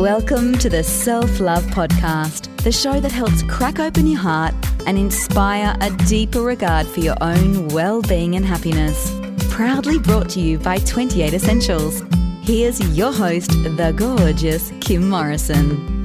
Welcome to the Self Love Podcast, the show that helps crack open your heart and inspire a deeper regard for your own well being and happiness. Proudly brought to you by 28 Essentials. Here's your host, the gorgeous Kim Morrison.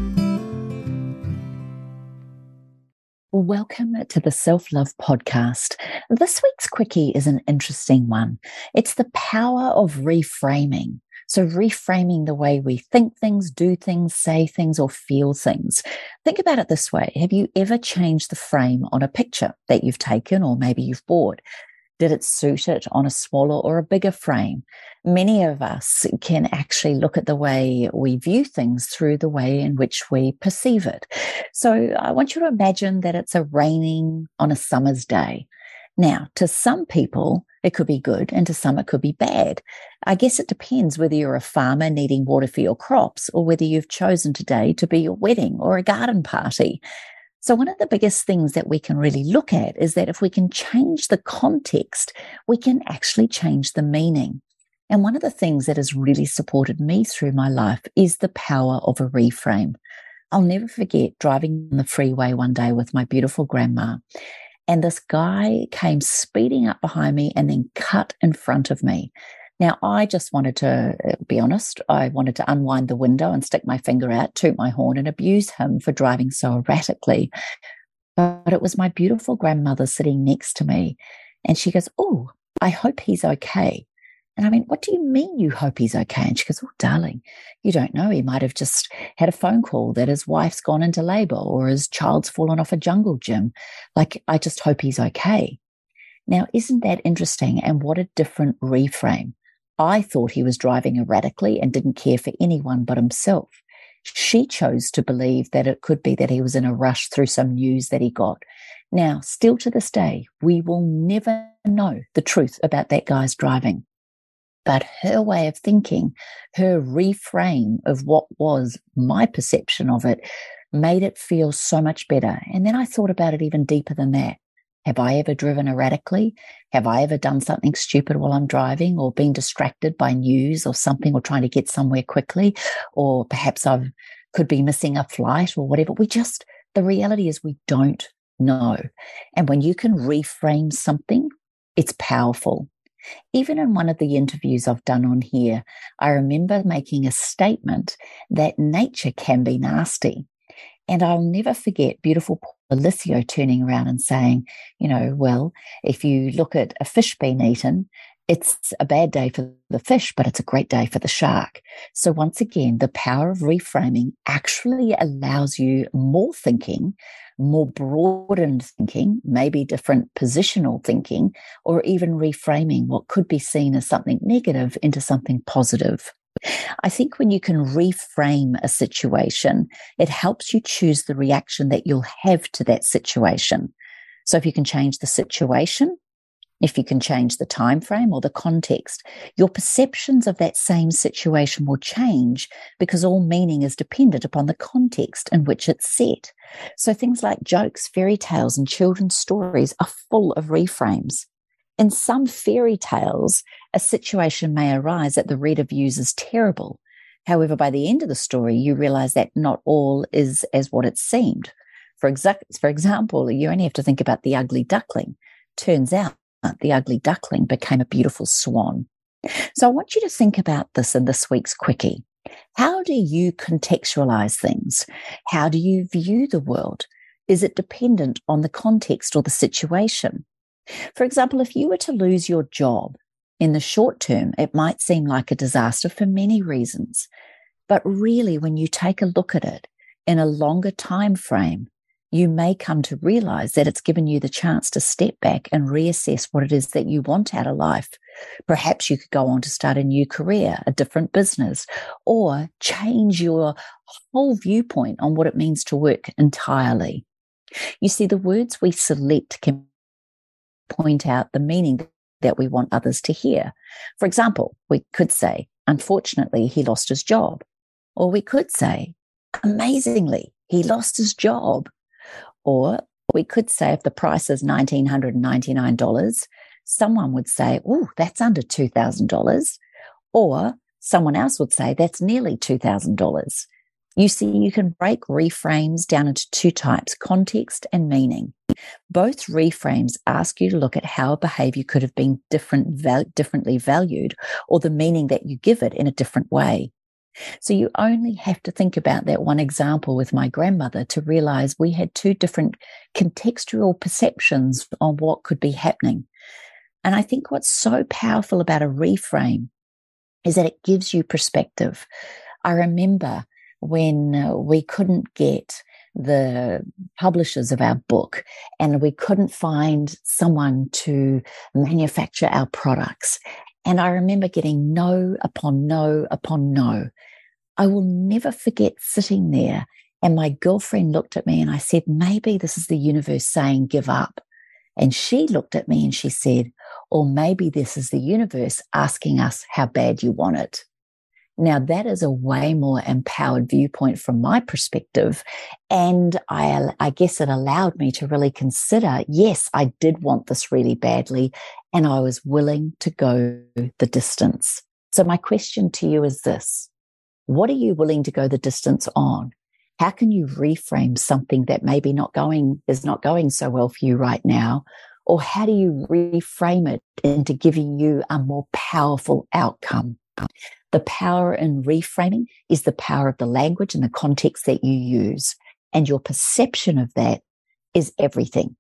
Welcome to the Self Love Podcast. This week's quickie is an interesting one. It's the power of reframing. So, reframing the way we think things, do things, say things, or feel things. Think about it this way Have you ever changed the frame on a picture that you've taken or maybe you've bought? Did it suit it on a smaller or a bigger frame? Many of us can actually look at the way we view things through the way in which we perceive it. So I want you to imagine that it's a raining on a summer's day. Now, to some people, it could be good, and to some, it could be bad. I guess it depends whether you're a farmer needing water for your crops or whether you've chosen today to be a wedding or a garden party. So, one of the biggest things that we can really look at is that if we can change the context, we can actually change the meaning. And one of the things that has really supported me through my life is the power of a reframe. I'll never forget driving on the freeway one day with my beautiful grandma. And this guy came speeding up behind me and then cut in front of me. Now, I just wanted to uh, be honest. I wanted to unwind the window and stick my finger out, toot my horn, and abuse him for driving so erratically. But it was my beautiful grandmother sitting next to me. And she goes, Oh, I hope he's okay. And I mean, what do you mean you hope he's okay? And she goes, Oh, darling, you don't know. He might have just had a phone call that his wife's gone into labor or his child's fallen off a jungle gym. Like, I just hope he's okay. Now, isn't that interesting? And what a different reframe. I thought he was driving erratically and didn't care for anyone but himself. She chose to believe that it could be that he was in a rush through some news that he got. Now, still to this day, we will never know the truth about that guy's driving. But her way of thinking, her reframe of what was my perception of it, made it feel so much better. And then I thought about it even deeper than that. Have I ever driven erratically? Have I ever done something stupid while I'm driving or been distracted by news or something or trying to get somewhere quickly? Or perhaps I could be missing a flight or whatever. We just, the reality is we don't know. And when you can reframe something, it's powerful. Even in one of the interviews I've done on here, I remember making a statement that nature can be nasty. And I'll never forget beautiful Alicio turning around and saying, you know, well, if you look at a fish being eaten, it's a bad day for the fish, but it's a great day for the shark. So once again, the power of reframing actually allows you more thinking, more broadened thinking, maybe different positional thinking, or even reframing what could be seen as something negative into something positive. I think when you can reframe a situation, it helps you choose the reaction that you'll have to that situation. So if you can change the situation, if you can change the time frame or the context, your perceptions of that same situation will change because all meaning is dependent upon the context in which it's set. So things like jokes, fairy tales, and children's stories are full of reframes. In some fairy tales, a situation may arise that the reader views as terrible. However, by the end of the story, you realize that not all is as what it seemed. For, exa- for example, you only have to think about the ugly duckling. Turns out Uh, the ugly duckling became a beautiful swan. So I want you to think about this in this week's quickie. How do you contextualize things? How do you view the world? Is it dependent on the context or the situation? For example, if you were to lose your job in the short term, it might seem like a disaster for many reasons. But really, when you take a look at it in a longer time frame, you may come to realize that it's given you the chance to step back and reassess what it is that you want out of life. Perhaps you could go on to start a new career, a different business, or change your whole viewpoint on what it means to work entirely. You see, the words we select can point out the meaning that we want others to hear. For example, we could say, unfortunately, he lost his job. Or we could say, amazingly, he lost his job. Or we could say if the price is $1,999, someone would say, oh, that's under $2,000. Or someone else would say, that's nearly $2,000. You see, you can break reframes down into two types context and meaning. Both reframes ask you to look at how a behavior could have been different, val- differently valued or the meaning that you give it in a different way. So you only have to think about that one example with my grandmother to realize we had two different contextual perceptions on what could be happening. And I think what's so powerful about a reframe is that it gives you perspective. I remember when uh, we couldn't get the publishers of our book and we couldn't find someone to manufacture our products. And I remember getting no upon no upon no. I will never forget sitting there and my girlfriend looked at me and I said, maybe this is the universe saying give up. And she looked at me and she said, or maybe this is the universe asking us how bad you want it. Now that is a way more empowered viewpoint from my perspective. And I, I guess it allowed me to really consider, yes, I did want this really badly and I was willing to go the distance. So my question to you is this. What are you willing to go the distance on? How can you reframe something that maybe not going is not going so well for you right now? Or how do you reframe it into giving you a more powerful outcome? The power in reframing is the power of the language and the context that you use. And your perception of that is everything.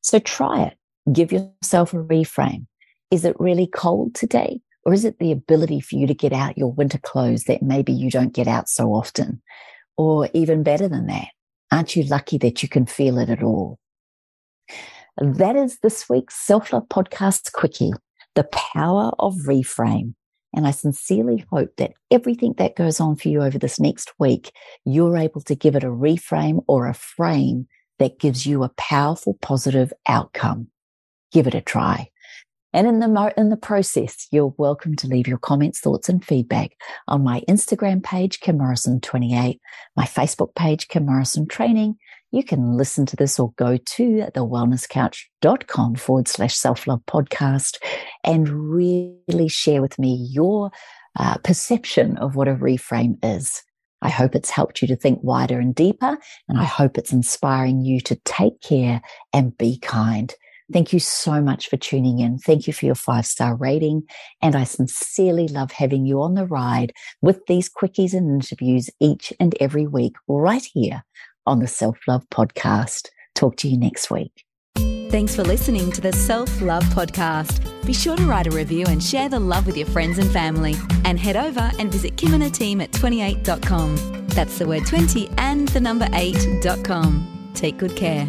So try it. Give yourself a reframe. Is it really cold today? Or is it the ability for you to get out your winter clothes that maybe you don't get out so often? Or even better than that, aren't you lucky that you can feel it at all? That is this week's Self Love Podcast Quickie, the power of reframe. And I sincerely hope that everything that goes on for you over this next week, you're able to give it a reframe or a frame that gives you a powerful, positive outcome. Give it a try. And in the, in the process, you're welcome to leave your comments, thoughts, and feedback on my Instagram page, Kim Morrison28, my Facebook page, Kim Morrison Training. You can listen to this or go to thewellnesscouch.com forward slash self love podcast and really share with me your uh, perception of what a reframe is. I hope it's helped you to think wider and deeper, and I hope it's inspiring you to take care and be kind. Thank you so much for tuning in. Thank you for your five star rating. And I sincerely love having you on the ride with these quickies and interviews each and every week right here on the Self Love Podcast. Talk to you next week. Thanks for listening to the Self Love Podcast. Be sure to write a review and share the love with your friends and family. And head over and visit Kim and her team at 28.com. That's the word 20 and the number 8.com. Take good care.